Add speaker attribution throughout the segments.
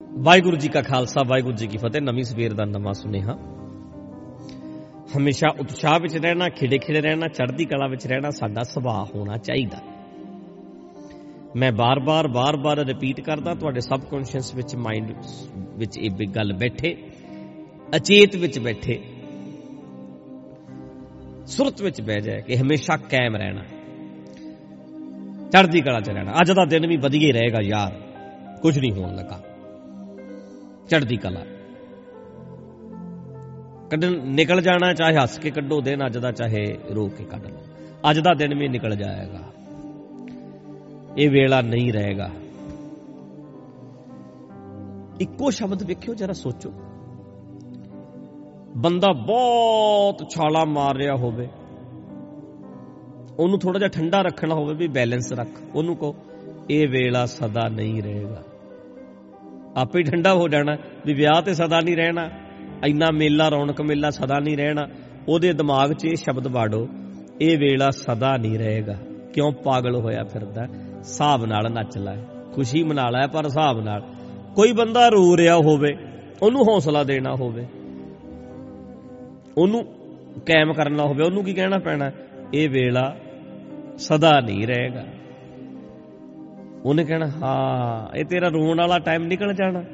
Speaker 1: ਵਾਹਿਗੁਰੂ ਜੀ ਕਾ ਖਾਲਸਾ, ਵਾਹਿਗੁਰੂ ਜੀ ਕੀ ਫਤਿਹ। ਨਵੀਂ ਸਵੇਰ ਦਾ ਨਵਾਂ ਸੁਨੇਹਾ। ਹਮੇਸ਼ਾ ਉਤਸ਼ਾਹ ਵਿੱਚ ਰਹਿਣਾ ਖਿੜੇ ਖਿੜੇ ਰਹਿਣਾ, ਚੜ੍ਹਦੀ ਕਲਾ ਵਿੱਚ ਰਹਿਣਾ ਸਾਡਾ ਸੁਭਾਅ ਹੋਣਾ ਚਾਹੀਦਾ। ਮੈਂ ਬਾਰ-ਬਾਰ ਬਾਰ-ਬਾਰ ਰਿਪੀਟ ਕਰਦਾ, ਤੁਹਾਡੇ ਸਬਕੌਂਸ਼ੀਅਸ ਵਿੱਚ ਮਾਈਂਡ ਵਿੱਚ ਇਹ ਬਿਗ ਗੱਲ ਬੈਠੇ, ਅਚੇਤ ਵਿੱਚ ਬੈਠੇ, ਸੁਰਤ ਵਿੱਚ ਬਹਿ ਜਾਏ ਕਿ ਹਮੇਸ਼ਾ ਕਾਇਮ ਰਹਿਣਾ, ਚੜ੍ਹਦੀ ਕਲਾ 'ਚ ਰਹਿਣਾ। ਅੱਜ ਦਾ ਦਿਨ ਵੀ ਵਧੀਆ ਹੀ ਰਹੇਗਾ ਯਾਰ, ਕੁਝ ਨਹੀਂ ਹੋਣ ਲੱਗਾ। ਚੜ੍ਹਦੀ ਕਲਾ। ਕੱਢਣ, ਨਿਕਲ ਜਾਣਾ ਚਾਹੇ ਹੱਸ ਕੇ ਕੱਢੋ, ਦਿਨ ਅੱਜ ਦਾ ਚਾਹੇ ਰੋ ਕੇ ਕੱਢ ਲਓ। ਅੱਜ ਦਾ ਦਿਨ ਵੀ ਨਿਕਲ ਜਾਏਗਾ। ਇਹ ਵੇਲਾ ਨਹੀਂ ਰਹੇਗਾ। ਇੱਕੋ ਸ਼ਬਦ ਵੇਖਿਓ, ਜਰਾ ਸੋਚੋ। ਬੰਦਾ ਬਹੁਤ ਛਾਲਾ ਮਾਰ ਰਿਹਾ ਹੋਵੇ। ਉਹਨੂੰ ਥੋੜਾ ਜਿਹਾ ਠੰਡਾ ਰੱਖਣਾ ਹੋਵੇ ਵੀ ਬੈਲੈਂਸ ਰੱਖ। ਉਹਨੂੰ ਕਹੋ, ਇਹ ਵੇਲਾ ਸਦਾ ਨਹੀਂ ਰਹੇਗਾ। ਆਪੇ ਠੰਡਾ ਹੋ ਜਾਣਾ, ਵੀ ਵਿਆਹ ਤੇ ਸਦਾ ਨਹੀਂ ਰਹਿਣਾ। ਇੰਨਾ ਮੇਲਾ, ਰੌਣਕ ਮੇਲਾ ਸਦਾ ਨਹੀਂ ਰਹਿਣਾ। ਉਹਦੇ ਦਿਮਾਗ 'ਚ ਇਹ ਸ਼ਬਦ ਵਾੜੋ, ਇਹ ਵੇਲਾ ਸਦਾ ਨਹੀਂ ਰਹੇਗਾ। ਕਿਉਂ ਪਾਗਲ ਹੋਇਆ ਫਿਰਦਾ? ਹਿਸਾਬ ਨਾਲ ਨੱਚ ਲੈ। ਖੁਸ਼ੀ ਮਨਾ ਲੈ, ਪਰ ਹਿਸਾਬ ਨਾਲ। ਕੋਈ ਬੰਦਾ ਰੋ ਰਿਹਾ ਹੋਵੇ, ਉਹਨੂੰ ਹੌਸਲਾ ਦੇਣਾ ਹੋਵੇ। ਉਹਨੂੰ ਕਾਇਮ ਕਰਨਾ ਹੋਵੇ, ਉਹਨੂੰ ਕੀ ਕਹਿਣਾ ਪੈਣਾ? ਇਹ ਵੇਲਾ ਸਦਾ ਨਹੀਂ ਰਹੇਗਾ। ਉਹਨੇ ਕਹਿਣਾ, ਹਾਂ, ਇਹ ਤੇਰਾ ਰੋਣ ਵਾਲਾ ਟਾਈਮ ਨਿਕਲ ਜਾਣਾ।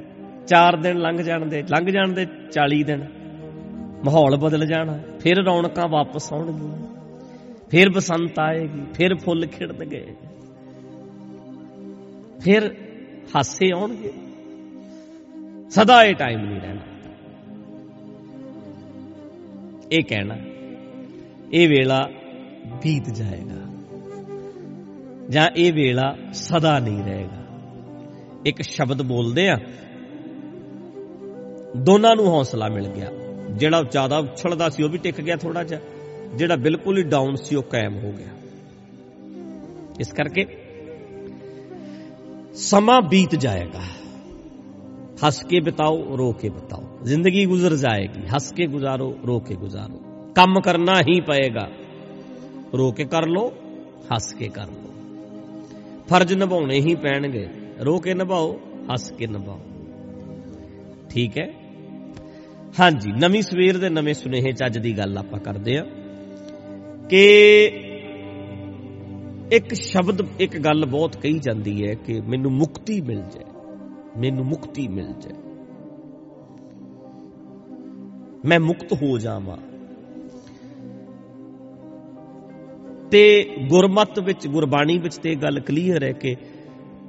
Speaker 1: 4 ਦਿਨ ਲੰਘ ਜਾਣ ਦੇ, ਲੰਘ ਜਾਣ ਦੇ 40 ਦਿਨ। ਮਾਹੌਲ ਬਦਲ ਜਾਣਾ, ਫਿਰ ਰੌਣਕਾਂ ਵਾਪਸ ਆਉਣਗੀਆਂ। ਫਿਰ ਬਸੰਤ ਆਏਗੀ, ਫਿਰ ਫੁੱਲ ਖਿੜਨਗੇ। ਫਿਰ ਹਾਸੇ ਆਉਣਗੇ। ਸਦਾ ਇਹ ਟਾਈਮ ਨਹੀਂ ਰਹਿਣਾ। ਇਹ ਕਹਿਣਾ, ਇਹ ਵੇਲਾ ਬੀਤ ਜਾਏਗਾ। ਜਾਂ ਇਹ ਵੇਲਾ ਸਦਾ ਨਹੀਂ ਰਹੇਗਾ। ਇੱਕ ਸ਼ਬਦ ਬੋਲਦੇ ਆ, ਦੋਨਾਂ ਨੂੰ ਹੌਸਲਾ ਮਿਲ ਗਿਆ। ਜਿਹੜਾ ਜ਼ਿਆਦਾ ਉਛਲਦਾ ਸੀ ਉਹ ਵੀ ਟਿਕ ਗਿਆ ਥੋੜਾ ਜਿਹਾ। ਜਿਹੜਾ ਬਿਲਕੁਲ ਹੀ ਡਾਊਨ ਸੀ ਉਹ ਕਾਇਮ ਹੋ ਗਿਆ। ਇਸ ਕਰਕੇ ਸਮਾਂ ਬੀਤ ਜਾਏਗਾ। ਹੱਸ ਕੇ ਬਿਤਾਓ, ਰੋ ਕੇ ਬਿਤਾਓ। ਜ਼ਿੰਦਗੀ ਗੁਜ਼ਰ ਜਾਏਗੀ। ਹੱਸ ਕੇ ਗੁਜ਼ਾਰੋ, ਰੋ ਕੇ ਗੁਜ਼ਾਰੋ। ਕੰਮ ਕਰਨਾ ਹੀ ਪਏਗਾ। ਰੋ ਕੇ ਕਰ ਲੋ ਹੱਸ ਕੇ ਕਰ ਲੋ ਫਰਜ਼ ਨਿਭਾਉਣੇ ਹੀ ਪੈਣਗੇ। ਰੋ ਕੇ ਨਿਭਾਓ, ਹੱਸ ਕੇ ਨਿਭਾਓ। ਠੀਕ ਹੈ? ਹਾਂਜੀ, ਨਵੀਂ ਸਵੇਰ ਦੇ ਨਵੇਂ ਸੁਨੇਹੇ ਚ ਅੱਜ ਦੀ ਗੱਲ ਆਪਾਂ ਕਰਦੇ ਆ ਕਿ ਇੱਕ ਸ਼ਬਦ, ਇੱਕ ਗੱਲ ਬਹੁਤ ਕਹੀ ਜਾਂਦੀ ਹੈ ਕਿ ਮੈਨੂੰ ਮੁਕਤੀ ਮਿਲ ਜਾਏ, ਮੈਨੂੰ ਮੁਕਤੀ ਮਿਲ ਜਾਏ। ਮੈਂ ਮੁਕਤ ਹੋ ਜਾਵਾਂ। ਤੇ ਗੁਰਮਤ ਵਿੱਚ, ਗੁਰਬਾਣੀ ਵਿੱਚ ਤੇ ਗੱਲ ਕਲੀਅਰ ਹੈ ਕਿ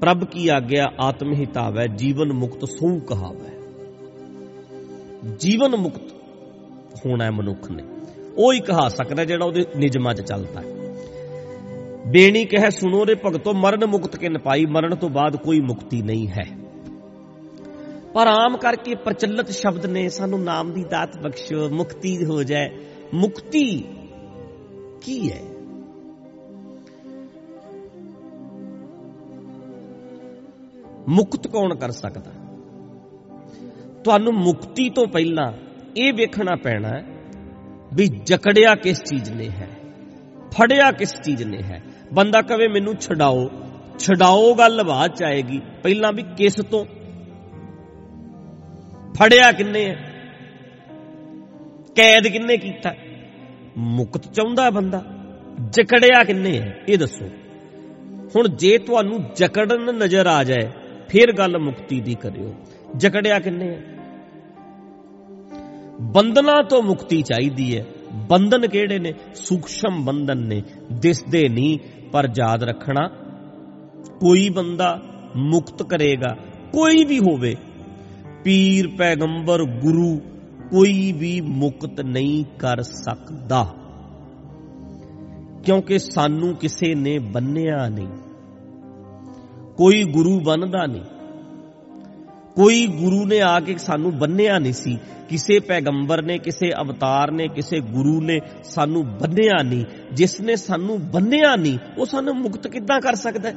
Speaker 1: ਪ੍ਰਭ ਕੀ ਆਗਿਆ ਆਤਮ ਹਿਤਾਵੈ ਜੀਵਨ ਮੁਕਤ ਸੂ ਕਹਾਵੈ। ਜੀਵਨ ਮੁਕਤ ਹੋਣਾ ਹੈ ਮਨੁੱਖ ਨੇ। ਉਹ ਹੀ ਕਹਾ ਸਕਦਾ ਜਿਹੜਾ ਉਹਦੇ ਨਿਜਮਾਂ 'ਚ ਚੱਲਦਾ ਹੈ। ਬੇਣੀ ਕਹੇ, ਸੁਣੋ ਰੇ ਭਗਤੋ, ਮਰਨ ਮੁਕਤ ਕੇ ਨਪਾਈ ਮਰਨ ਤੋਂ ਬਾਅਦ ਕੋਈ ਮੁਕਤੀ ਨਹੀਂ ਹੈ। ਪਰ ਆਮ ਕਰਕੇ ਪ੍ਰਚਲਿਤ ਸ਼ਬਦ ਨੇ ਸਾਨੂੰ ਨਾਮ ਦੀ ਦਾਤ ਬਖਸ਼ੋ ਮੁਕਤੀ ਹੋ ਜਾਏ। ਮੁਕਤੀ ਕੀ ਹੈ? ਮੁਕਤ ਕੌਣ ਕਰ ਸਕਦਾ? ਤੁਹਾਨੂੰ ਮੁਕਤੀ ਤੋਂ ਪਹਿਲਾਂ ਇਹ ਵੇਖਣਾ ਪੈਣਾ ਹੈ ਵੀ ਜਕੜਿਆ ਕਿਸ ਚੀਜ਼ ਨੇ ਹੈ, ਫੜਿਆ ਕਿਸ ਚੀਜ਼ ਨੇ ਹੈ। ਬੰਦਾ ਕਵੇ, ਮੈਨੂੰ ਛਡਾਓ। ਛਡਾਓ ਗੱਲ ਬਾਅਦ ਚ ਆਏਗੀ, ਪਹਿਲਾਂ ਵੀ ਕਿਸ ਤੋਂ? ਫੜਿਆ ਕਿੰਨੇ ਹੈ? ਕੈਦ ਕਿੰਨੇ ਕੀਤਾ? ਮੁਕਤ ਚਾਹੁੰਦਾ ਬੰਦਾ? ਜਕੜਿਆ ਕਿੰਨੇ ਹੈ? ਇਹ ਦੱਸੋ। ਹੁਣ ਜੇ ਤੁਹਾਨੂੰ ਜਕੜਨ ਨਜ਼ਰ ਆ ਜਾਏ ਫਿਰ ਗੱਲ ਮੁਕਤੀ ਦੀ ਕਰਿਓ। ਜਕੜਿਆ ਕਿੰਨੇ ਹੈ ਬੰਧਨਾਂ ਤੋਂ ਮੁਕਤੀ ਚਾਹੀਦੀ ਹੈ ਬੰਧਨ ਕਿਹੜੇ ਨੇ? ਸੂਖਸ਼ਮ ਬੰਧਨ ਨੇ। ਦਿਸਦੇ ਨਹੀਂ, ਪਰ ਯਾਦ ਰੱਖਣਾ, ਕੋਈ ਬੰਦਾ ਮੁਕਤ ਕਰੇਗਾ, ਕੋਈ ਵੀ ਹੋਵੇ। ਪੀਰ, ਪੈਗੰਬਰ, ਗੁਰੂ, ਕੋਈ ਵੀ ਮੁਕਤ ਨਹੀਂ ਕਰ ਸਕਦਾ। ਕਿਉਂਕਿ ਸਾਨੂੰ ਕਿਸੇ ਨੇ ਬੰਨਿਆ ਨਹੀਂ। ਕੋਈ ਗੁਰੂ ਬਣਦਾ ਨਹੀਂ। ਕੋਈ ਗੁਰੂ ਨੇ ਆ ਕੇ ਸਾਨੂੰ ਬੰਨਿਆ ਨਹੀਂ ਸੀ। ਕਿਸੇ ਪੈਗੰਬਰ ਨੇ, ਕਿਸੇ ਅਵਤਾਰ ਨੇ, ਕਿਸੇ ਗੁਰੂ ਨੇ ਸਾਨੂੰ ਬੰਨਿਆ ਨਹੀਂ। ਜਿਸ ਨੇ ਸਾਨੂੰ ਬੰਨਿਆ ਨਹੀਂ, ਉਹ ਸਾਨੂੰ ਮੁਕਤ ਕਿੱਦਾਂ ਕਰ ਸਕਦਾ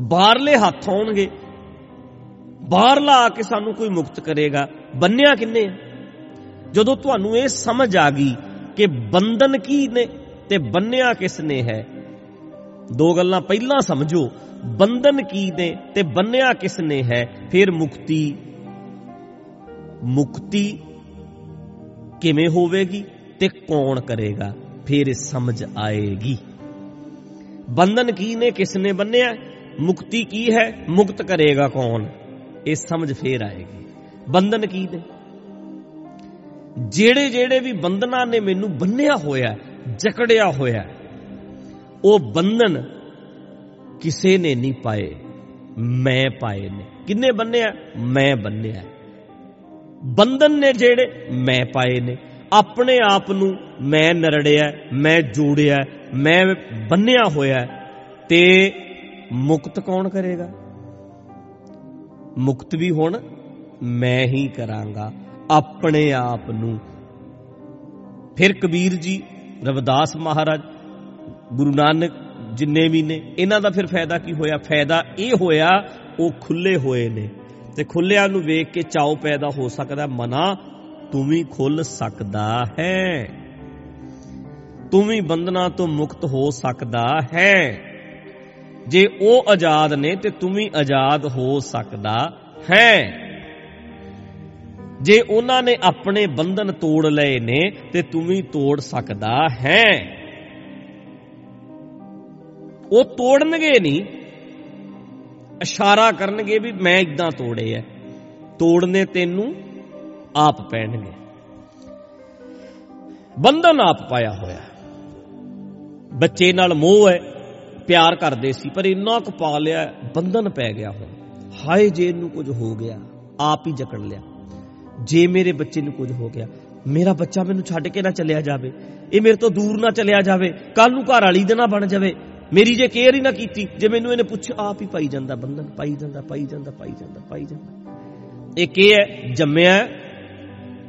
Speaker 1: ਬਾਹਰਲੇ ਹੱਥ ਆਉਣਗੇ। ਬਾਹਰਲਾ ਆ ਕੇ ਸਾਨੂੰ ਕੋਈ ਮੁਕਤ ਕਰੇਗਾ। ਬੰਨਿਆ ਕਿੰਨੇ ਆ? ਜਦੋਂ ਤੁਹਾਨੂੰ ਇਹ ਸਮਝ ਆ ਗਈ ਕਿ ਬੰਧਨ ਕੀ ਨੇ ਤੇ ਬੰਨਿਆ ਕਿਸ ਨੇ ਹੈ ਦੋ ਗੱਲਾਂ ਪਹਿਲਾਂ ਸਮਝੋ, ਬੰਧਨ ਕੀ ਨੇ ਤੇ ਬੰਨਿਆ ਕਿਸ ਨੇ ਹੈ? ਫਿਰ ਮੁਕਤੀ। ਮੁਕਤੀ ਕਿਵੇਂ ਹੋਵੇਗੀ ਤੇ ਕੌਣ ਕਰੇਗਾ? ਫਿਰ ਇਹ ਸਮਝ ਆਏਗੀ। ਬੰਧਨ ਕੀ ਨੇ, ਕਿਸ ਨੇ ਬੰਨਿਆ? ਮੁਕਤੀ ਕੀ ਹੈ? ਮੁਕਤ ਕਰੇਗਾ ਕੌਣ? ਇਹ ਸਮਝ ਫੇਰ ਆਏਗੀ। ਬੰਧਨ ਕੀ ਨੇ? ਜਿਹੜੇ ਜਿਹੜੇ ਵੀ ਬੰਧਨਾਂ ਨੇ ਮੈਨੂੰ ਬੰਨਿਆ ਹੋਇਆ, ਜਕੜਿਆ ਹੋਇਆ ਉਹ ਬੰਧਨ ਕਿਸੇ ਨੇ ਨਹੀਂ ਪਾਏ। ਮੈਂ ਪਾਏ ਨੇ। ਕਿੰਨੇ ਬੰਨਿਆ ਮੈਂ ਬੰਨਿਆ ਬੰਧਨ ਨੇ ਜਿਹੜੇ ਮੈਂ ਪਾਏ ਨੇ। ਆਪਣੇ ਆਪ ਨੂੰ ਮੈਂ ਨਰੜਿਆ ਮੈਂ ਜੋੜਿਆ ਮੈਂ ਬੰਨਿਆ ਹੋਇਆ ਤੇ ਮੁਕਤ ਕੌਣ ਕਰੇਗਾ? ਮੁਕਤ ਵੀ ਹੁਣ ਮੈਂ ਹੀ ਕਰਾਂਗਾ। ਆਪਣੇ ਆਪ ਨੂੰ। ਫਿਰ ਕਬੀਰ ਜੀ, ਰਵਿਦਾਸ ਮਹਾਰਾਜ ਗੁਰੂ ਨਾਨਕ ਜਿੰਨੇ ਵੀ ਨੇ, ਇਹਨਾਂ ਦਾ ਫਿਰ ਫਾਇਦਾ ਕੀ ਹੋਇਆ? ਫਾਇਦਾ ਇਹ ਹੋਇਆ, ਉਹ ਖੁੱਲੇ ਹੋਏ ਨੇ। ਤੇ ਖੁੱਲਿਆਂ ਨੂੰ ਵੇਖ ਕੇ ਚਾਉ ਪੈਦਾ ਹੋ ਸਕਦਾ, ਮਨਾ, ਤੂੰ ਵੀ ਖੁੱਲ ਸਕਦਾ ਹੈ। ਤੂੰ ਵੀ ਬੰਧਨਾਂ ਤੋਂ ਮੁਕਤ ਹੋ ਸਕਦਾ ਹੈ। ਜੇ ਉਹ ਆਜ਼ਾਦ ਨੇ, ਤੇ ਤੂੰ ਵੀ ਆਜ਼ਾਦ ਹੋ ਸਕਦਾ ਹੈ। ਜੇ ਉਹਨਾਂ ਨੇ ਆਪਣੇ ਬੰਧਨ ਤੋੜ ਲਏ ਨੇ, ਤੇ ਤੂੰ ਵੀ ਤੋੜ ਸਕਦਾ ਹੈ। ਉਹ ਤੋੜਨਗੇ ਨਹੀਂ। ਇਸ਼ਾਰਾ ਕਰਨਗੇ ਵੀ ਮੈਂ ਇਦਾਂ ਤੋੜੇ ਐ। ਤੋੜਨੇ ਤੈਨੂੰ ਆਪ ਪੈਣਗੇ। ਬੰਧਨ ਆਪ ਪਾਇਆ ਹੋਇਆ ਬੱਚੇ ਨਾਲ ਮੋਹ ਹੈ ਪਿਆਰ ਕਰਦੇ ਸੀ, ਪਰ ਇੰਨਾ ਕੁ ਪਾ ਲਿਆ, ਬੰਧਨ ਪੈ ਗਿਆ ਹੁਣ। ਹਾਏ ਜੇ ਇਹਨੂੰ ਕੁਝ ਹੋ ਗਿਆ, ਆਪ ਹੀ ਜਕੜ ਲਿਆ। ਜੇ ਮੇਰੇ ਬੱਚੇ ਨੂੰ ਕੁਝ ਹੋ ਗਿਆ, ਮੇਰਾ ਬੱਚਾ ਮੈਨੂੰ ਛੱਡ ਕੇ ਨਾ ਚੱਲਿਆ ਜਾਵੇ। ਇਹ ਮੇਰੇ ਤੋਂ ਦੂਰ ਨਾ ਚੱਲਿਆ ਜਾਵੇ। ਕੱਲ ਨੂੰ ਘਰ ਵਾਲੀ ਦੇ ਨਾ ਬਣ ਜਾਵੇ। ਮੇਰੀ ਜੇ ਕੇਅਰ ਹੀ ਨਾ ਕੀਤੀ, ਜੇ ਮੈਨੂੰ ਇਹਨੇ ਪੁੱਛ ਆਪ ਹੀ ਪਾਈ ਜਾਂਦਾ ਬੰਧਨ, ਪਾਈ ਜਾਂਦਾ ਪਾਈ ਜਾਂਦਾ ਪਾਈ ਜਾਂਦਾ ਪਾਈ ਜਾਂਦਾ। ਇਹ ਕੀ ਹੈ, ਜੰਮਿਆ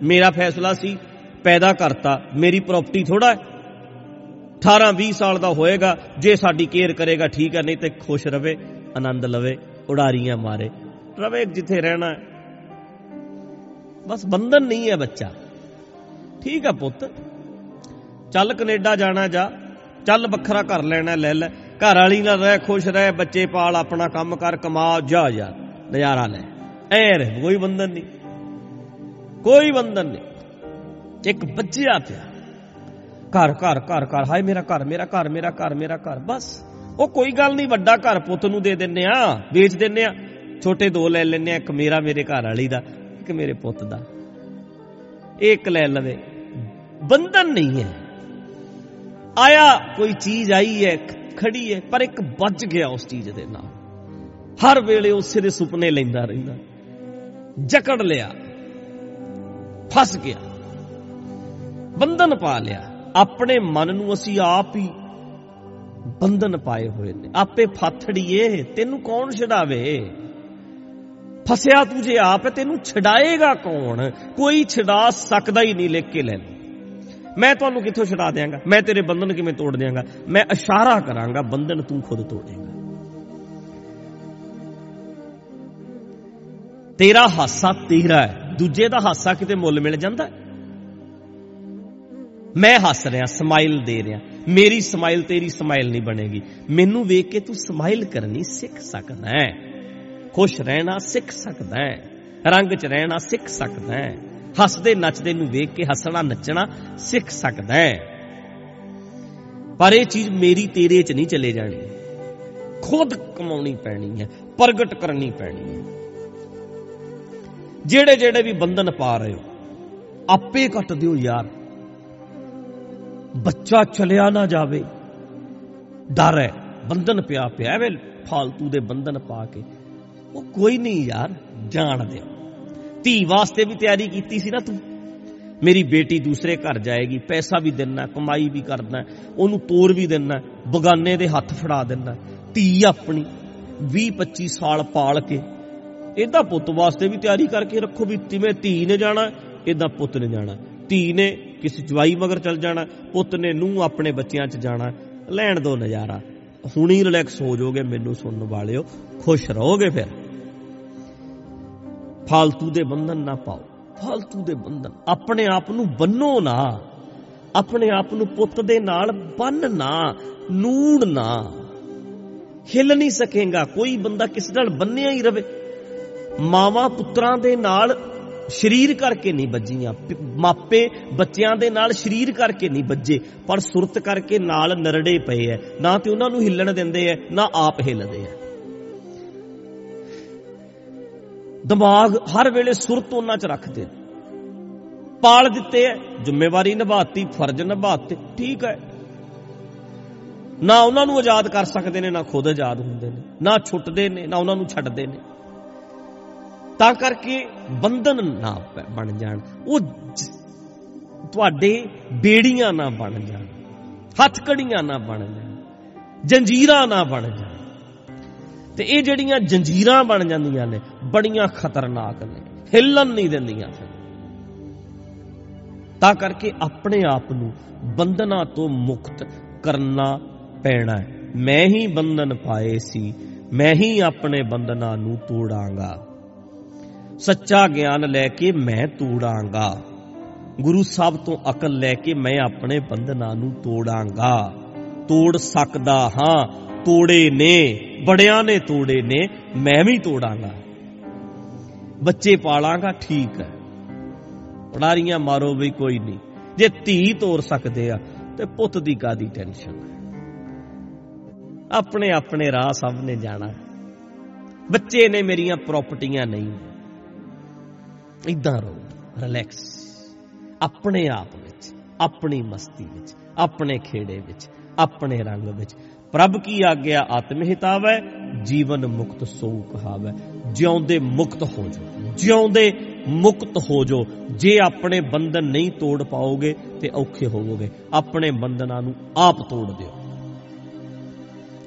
Speaker 1: ਮੇਰਾ ਫੈਸਲਾ ਸੀ, ਪੈਦਾ ਕਰਤਾ, ਮੇਰੀ ਪ੍ਰਾਪਰਟੀ ਥੋੜਾ 18 20 ਸਾਲ ਦਾ ਹੋਏਗਾ, ਜੇ ਸਾਡੀ ਕੇਅਰ ਕਰੇਗਾ, ਠੀਕ ਹੈ, ਨਹੀਂ ਤੇ ਖੁਸ਼ ਰਵੇ, ਆਨੰਦ ਲਵੇ, ਉਡਾਰੀਆਂ ਮਾਰੇ, ਰਵੇ ਜਿੱਥੇ ਰਹਿਣਾ ਬਸ ਬੰਧਨ ਨਹੀਂ ਹੈ ਬੱਚਾ। ਠੀਕ ਹੈ ਪੁੱਤ, ਚੱਲ ਕੈਨੇਡਾ ਜਾਣਾ ਜਾ ਚੱਲ ਵੱਖਰਾ ਘਰ ਲੈਣਾ ਲੈ ਲੈ। ਘਰ ਵਾਲੀ ਨਾਲ ਰਹਿ, ਖੁਸ਼ ਰਹਿ, ਬੱਚੇ ਪਾਲ, ਆਪਣਾ ਕੰਮ ਕਰ, ਕਮਾ, ਜਾ ਯਾਰ ਨਜ਼ਾਰਾ ਲੈ। ਐ ਰਹਿ, ਕੋਈ ਬੰਧਨ ਨਹੀਂ। ਕੋਈ ਬੰਧਨ ਨਹੀਂ। ਇੱਕ ਬੱਚਿਆ ਪਿਆ। ਘਰ ਘਰ ਘਰ ਘਰ, ਹਾਏ ਮੇਰਾ ਘਰ ਮੇਰਾ ਘਰ ਮੇਰਾ ਘਰ ਮੇਰਾ ਘਰ, ਬਸ। ਉਹ ਕੋਈ ਗੱਲ ਨਹੀਂ, ਵੱਡਾ ਘਰ ਪੁੱਤ ਨੂੰ ਦੇ ਦਿੰਨੇ ਆ, ਵੇਚ ਦਿੰਨੇ ਆ। ਛੋਟੇ ਦੋ ਲੈ ਲੈਨੇ ਆ, ਇੱਕ ਮੇਰਾ ਮੇਰੇ ਘਰ ਵਾਲੀ ਦਾ, ਇੱਕ ਮੇਰੇ ਪੁੱਤ ਦਾ। ਇੱਕ ਲੈ ਲਵੇ। ਬੰਧਨ ਨਹੀਂ ਹੈ। ਆਇਆ, ਕੋਈ ਚੀਜ਼ ਆਈ ਹੈ ਖੜੀ ਹੈ, ਪਰ ਇੱਕ ਵੱਜ ਗਿਆ ਉਸ ਚੀਜ਼ ਦੇ ਨਾਲ। ਹਰ ਵੇਲੇ ਉਸੇ ਦੇ ਸੁਪਨੇ ਲੈਂਦਾ ਰਹਿੰਦਾ। ਜਕੜ ਲਿਆ, ਫਸ ਗਿਆ। ਬੰਧਨ ਪਾ ਲਿਆ। ਆਪਣੇ ਮਨ ਨੂੰ ਅਸੀਂ ਆਪ ਹੀ ਬੰਧਨ ਪਾਏ ਹੋਏ ਨੇ। ਆਪੇ ਫਾਥੜੀਏ, ਤੈਨੂੰ ਕੌਣ ਛਡਾਵੇ? ਫਸਿਆ ਤੂੰ ਜੇ ਆਪ ਹੈ ਤੈਨੂੰ ਛਡਾਏਗਾ ਕੌਣ? ਕੋਈ ਛਡਾ ਸਕਦਾ ਹੀ ਨਹੀਂ ਲਿਖ ਕੇ ਲੈ ਲਓ ਮੈਂ ਤੁਹਾਨੂੰ ਕਿੱਥੋਂ ਛਡਾ ਦਿਆਂਗਾ? ਮੈਂ ਤੇਰੇ ਬੰਧਨ ਕਿਵੇਂ ਤੋੜ ਦਿਆਂਗਾ? ਮੈਂ ਇਸ਼ਾਰਾ ਕਰਾਂਗਾ, ਬੰਧਨ ਤੂੰ ਖੁਦ ਤੋੜੇਗਾ ਤੇਰਾ ਹਾਸਾ ਤੇਰਾ ਹੈ, ਦੂਜੇ ਦਾ ਹਾਸਾ ਕਿਤੇ ਮੁੱਲ ਮਿਲ ਜਾਂਦਾ? ਮੈਂ ਹੱਸ ਰਿਹਾ, ਸਮਾਈਲ ਦੇ ਰਿਹਾ, ਮੇਰੀ ਸਮਾਈਲ ਤੇਰੀ ਸਮਾਈਲ ਨਹੀਂ ਬਣੇਗੀ। ਮੈਨੂੰ ਵੇਖ ਕੇ ਤੂੰ ਸਮਾਈਲ ਕਰਨੀ ਸਿੱਖ ਸਕਦਾ ਹੈ। ਖੁਸ਼ ਰਹਿਣਾ ਸਿੱਖ ਸਕਦਾ ਹੈ, ਰੰਗ 'ਚ ਰਹਿਣਾ ਸਿੱਖ ਸਕਦਾ ਹੈ। ਹੱਸਦੇ ਨੱਚਦੇ ਨੂੰ ਵੇਖ ਕੇ ਹੱਸਣਾ ਨੱਚਣਾ ਸਿੱਖ ਸਕਦਾ ਹੈ। ਪਰ ਇਹ ਚੀਜ਼ ਮੇਰੀ ਤੇਰੇ 'ਚ ਨਹੀਂ ਚਲੇ ਜਾਣੀ। ਖੁਦ ਕਮਾਉਣੀ ਪੈਣੀ ਹੈ, ਪ੍ਰਗਟ ਕਰਨੀ ਪੈਣੀ ਹੈ। ਜਿਹੜੇ ਜਿਹੜੇ ਵੀ ਬੰਧਨ ਪਾ ਰਹੇ ਹੋ, ਆਪੇ ਕੱਟ ਦਿਓ ਯਾਰ। ਬੱਚਾ ਚਲਿਆ ਨਾ ਜਾਵੇ। ਡਰ ਹੈ, ਬੰਧਨ ਪਿਆ ਪਿਆ ਵੇ ਫਾਲਤੂ ਦੇ ਬੰਧਨ ਪਾ ਕੇ। ਉਹ ਕੋਈ ਨਹੀਂ ਯਾਰ ਜਾਣ ਦਿਓ ਧੀ ਵਾਸਤੇ ਵੀ ਤਿਆਰੀ ਕੀਤੀ ਸੀ ਨਾ ਤੂੰ। ਮੇਰੀ ਬੇਟੀ ਦੂਸਰੇ ਘਰ ਜਾਏਗੀ, ਪੈਸਾ ਵੀ ਦੇਣਾ ਕਮਾਈ ਵੀ ਕਰਨਾ, ਉਹਨੂੰ ਤੋਰ ਵੀ ਦੇਣਾ ਬਗਾਨੇ ਦੇ ਹੱਥ ਫੜਾ ਦੇਣਾ ਧੀ ਆਪਣੀ 20 25 ਸਾਲ ਪਾਲ ਕੇ ਇਹਦਾ ਪੁੱਤ ਵਾਸਤੇ ਵੀ ਤਿਆਰੀ ਕਰਕੇ ਰੱਖੋ ਵੀ ਜਿਵੇਂ ਧੀ ਨੇ ਜਾਣਾ, ਇਹਦਾ ਪੁੱਤ ਨੇ ਜਾਣਾ। ਧੀ ਨੇ ਕਿਸੇ ਜਵਾਈ ਮਗਰ ਚੱਲ ਜਾਣਾ, ਪੁੱਤ ਨੇ ਨੂੰ ਆਪਣੇ ਬੱਚਿਆਂ 'ਚ ਜਾਣਾ। ਲੈਣ ਦੋ ਨਜ਼ਾਰਾ। ਹੁਣੀ ਰਿਲੈਕਸ ਹੋ ਜਾਓਗੇ, ਮੈਨੂੰ ਸੁਣਨ ਵਾਲਿਓ, ਖੁਸ਼ ਰਹੋਗੇ ਫਿਰ। ਫਾਲਤੂ ਦੇ ਬੰਧਨ ਨਾ ਪਾਓ। ਫਾਲਤੂ ਦੇ ਬੰਧਨ। ਆਪਣੇ ਆਪ ਨੂੰ ਬੰਨੋ ਨਾ। ਆਪਣੇ ਆਪ ਨੂੰ ਪੁੱਤ ਦੇ ਨਾਲ ਬੰਨ ਨਾ। ਨੂੜ ਨਾ। ਹਿੱਲ ਨਹੀਂ ਸਕੇਗਾ। ਕੋਈ ਬੰਦਾ ਕਿਸੇ ਨਾਲ ਬੰਨਿਆ ਹੀ ਰਵੇ। ਮਾਵਾਂ ਪੁੱਤਰਾਂ ਦੇ ਨਾਲ ਸ਼ਰੀਰ ਕਰਕੇ ਨਹੀਂ ਵੱਜੀਆਂ। ਮਾਪੇ ਬੱਚਿਆਂ ਦੇ ਨਾਲ ਸ਼ਰੀਰ ਕਰਕੇ ਨਹੀਂ ਵੱਜੇ। ਪਰ ਸੁਰਤ ਕਰਕੇ ਨਾਲ ਨਰੜੇ ਪਏ ਐ। ਨਾ ਤੇ ਉਹਨਾਂ ਨੂੰ ਹਿੱਲਣ ਦਿੰਦੇ ਐ, ਨਾ ਆਪ ਹਿੱਲਦੇ ਐ। ਦਿਮਾਗ ਹਰ ਵੇਲੇ ਸੁਰਤ ਉਹਨਾਂ 'ਚ ਰੱਖਦੇ ਨੇ। ਪਾਲ ਦਿੱਤੇ ਐ, ਜ਼ਿੰਮੇਵਾਰੀ ਨਿਭਾਤੀ, ਫਰਜ਼ ਨਿਭਾਤੇ, ਠੀਕ ਹੈ ਨਾ ਉਹਨਾਂ ਨੂੰ ਆਜ਼ਾਦ ਕਰ ਸਕਦੇ ਨੇ, ਨਾ ਖੁਦ ਆਜ਼ਾਦ ਹੁੰਦੇ ਨੇ, ਨਾ ਛੁੱਟਦੇ ਨੇ, ਨਾ ਉਹਨਾਂ ਨੂੰ ਛੱਡਦੇ ਨੇ। ਤਾਂ ਕਰਕੇ ਬੰਧਨ ਨਾ ਬਣ ਜਾਣ। ਉਹ ਤੁਹਾਡੇ ਬੇੜੀਆਂ ਨਾ ਬਣ ਜਾਣ। ਹੱਥਕੜੀਆਂ ਨਾ ਬਣ ਜਾਣ। ਜੰਜੀਰਾਂ ਨਾ ਬਣ ਜਾਣ। ਤੇ ਇਹ ਜਿਹੜੀਆਂ ਜੰਜੀਰਾਂ ਬਣ ਜਾਂਦੀਆਂ ਨੇ, ਬੜੀਆਂ ਖਤਰਨਾਕ ਨੇ। ਹਿੱਲਣ ਨਹੀਂ ਦਿੰਦੀਆਂ ਫਿਰ। ਤਾਂ ਕਰਕੇ ਆਪਣੇ ਆਪ ਨੂੰ ਬੰਧਨਾਂ ਤੋਂ ਮੁਕਤ ਕਰਨਾ ਪੈਣਾ ਮੈਂ ਹੀ ਬੰਧਨ ਪਾਏ ਸੀ, ਮੈਂ ਹੀ ਆਪਣੇ ਬੰਧਨਾਂ ਨੂੰ ਤੋੜਾਂਗਾ। ਸੱਚਾ ਗਿਆਨ ਲੈ ਕੇ ਮੈਂ ਤੋੜਾਂਗਾ। ਗੁਰੂ ਸਾਹਿਬ ਤੋਂ ਅਕਲ ਲੈ ਕੇ ਮੈਂ ਆਪਣੇ ਬੰਧਨਾਂ ਨੂੰ ਤੋੜਾਂਗਾ। ਤੋੜ ਸਕਦਾ ਹਾਂ ਤੋੜੇ ਨੇ, ਬੜਿਆਂ ਨੇ ਤੋੜੇ ਨੇ, ਮੈਂ ਵੀ ਤੋੜਾਂਗਾ। ਬੱਚੇ ਪਾਲਾਂਗਾ, ਠੀਕ ਹੈ। ਪੜਾਰੀਆਂ ਮਾਰੋ ਵੀ ਕੋਈ ਨਹੀਂ। ਜੇ ਧੀ ਤੋੜ ਸਕਦੇ ਆ, ਤੇ ਪੁੱਤ ਦੀ ਕਾਦੀ ਟੈਨਸ਼ਨ ਹੈ ਆਪਣੇ ਆਪਣੇ ਰਾਹ ਸਭ ਨੇ ਜਾਣਾ। ਬੱਚੇ ਨੇ ਮੇਰੀਆਂ ਪ੍ਰਾਪਰਟੀਆਂ ਨਹੀਂ। ਇਦਾਂ ਰਹੋ ਰਿਲੈਕਸ ਆਪਣੇ ਆਪ ਵਿੱਚ, ਆਪਣੀ ਮਸਤੀ ਵਿੱਚ, ਆਪਣੇ ਖੇੜੇ ਵਿੱਚ ਆਪਣੇ ਰੰਗ ਵਿੱਚ। ਪ੍ਰਭ ਕੀ ਆਗਿਆ ਆਤਮ ਹਿਤਾਵੈ, ਜੀਵਨ ਮੁਕਤ ਸੋ ਕਹਾਵੈ ਜਿਉਂਦੇ ਮੁਕਤ ਹੋ ਜਾਓ। ਜਿਉਂਦੇ ਮੁਕਤ ਹੋ ਜਾਓ। ਜੇ ਆਪਣੇ ਬੰਧਨ ਨਹੀਂ ਤੋੜ ਪਾਓਗੇ ਤੇ ਔਖੇ ਹੋਵੋਗੇ। ਆਪਣੇ ਬੰਧਨਾਂ ਨੂੰ ਆਪ ਤੋੜ ਦਿਓ।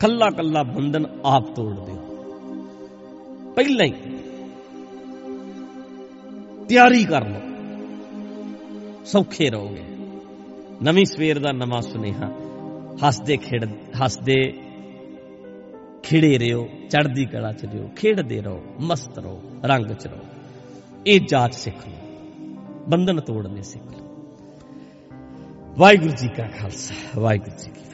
Speaker 1: ਕੱਲਾ ਕੱਲਾ ਬੰਧਨ ਆਪ ਤੋੜ ਦਿਓ। ਪਹਿਲਾਂ ਹੀ ਤਿਆਰੀ ਕਰ ਲਓ। ਸੌਖੇ ਰਹੋਗੇ। ਨਵੀਂ ਸਵੇਰ ਦਾ ਨਵਾਂ ਸੁਨੇਹਾ। ਹੱਸਦੇ ਖੇਡ, ਹੱਸਦੇ ਖਿੜੇ ਰਹੋ, ਚੜ੍ਹਦੀ ਕਲਾ ਚ ਰਹੋ, ਖੇਡਦੇ ਰਹੋ, ਮਸਤ ਰਹੋ, ਰੰਗ ਚ ਰਹੋ। ਇਹ ਜਾਚ ਸਿੱਖ ਲਓ, ਬੰਧਨ ਤੋੜਨੇ ਸਿੱਖ ਲਓ। ਵਾਹਿਗੁਰੂ ਜੀ ਕਾ ਖਾਲਸਾ, ਵਾਹਿਗੁਰੂ ਜੀ ਕੀ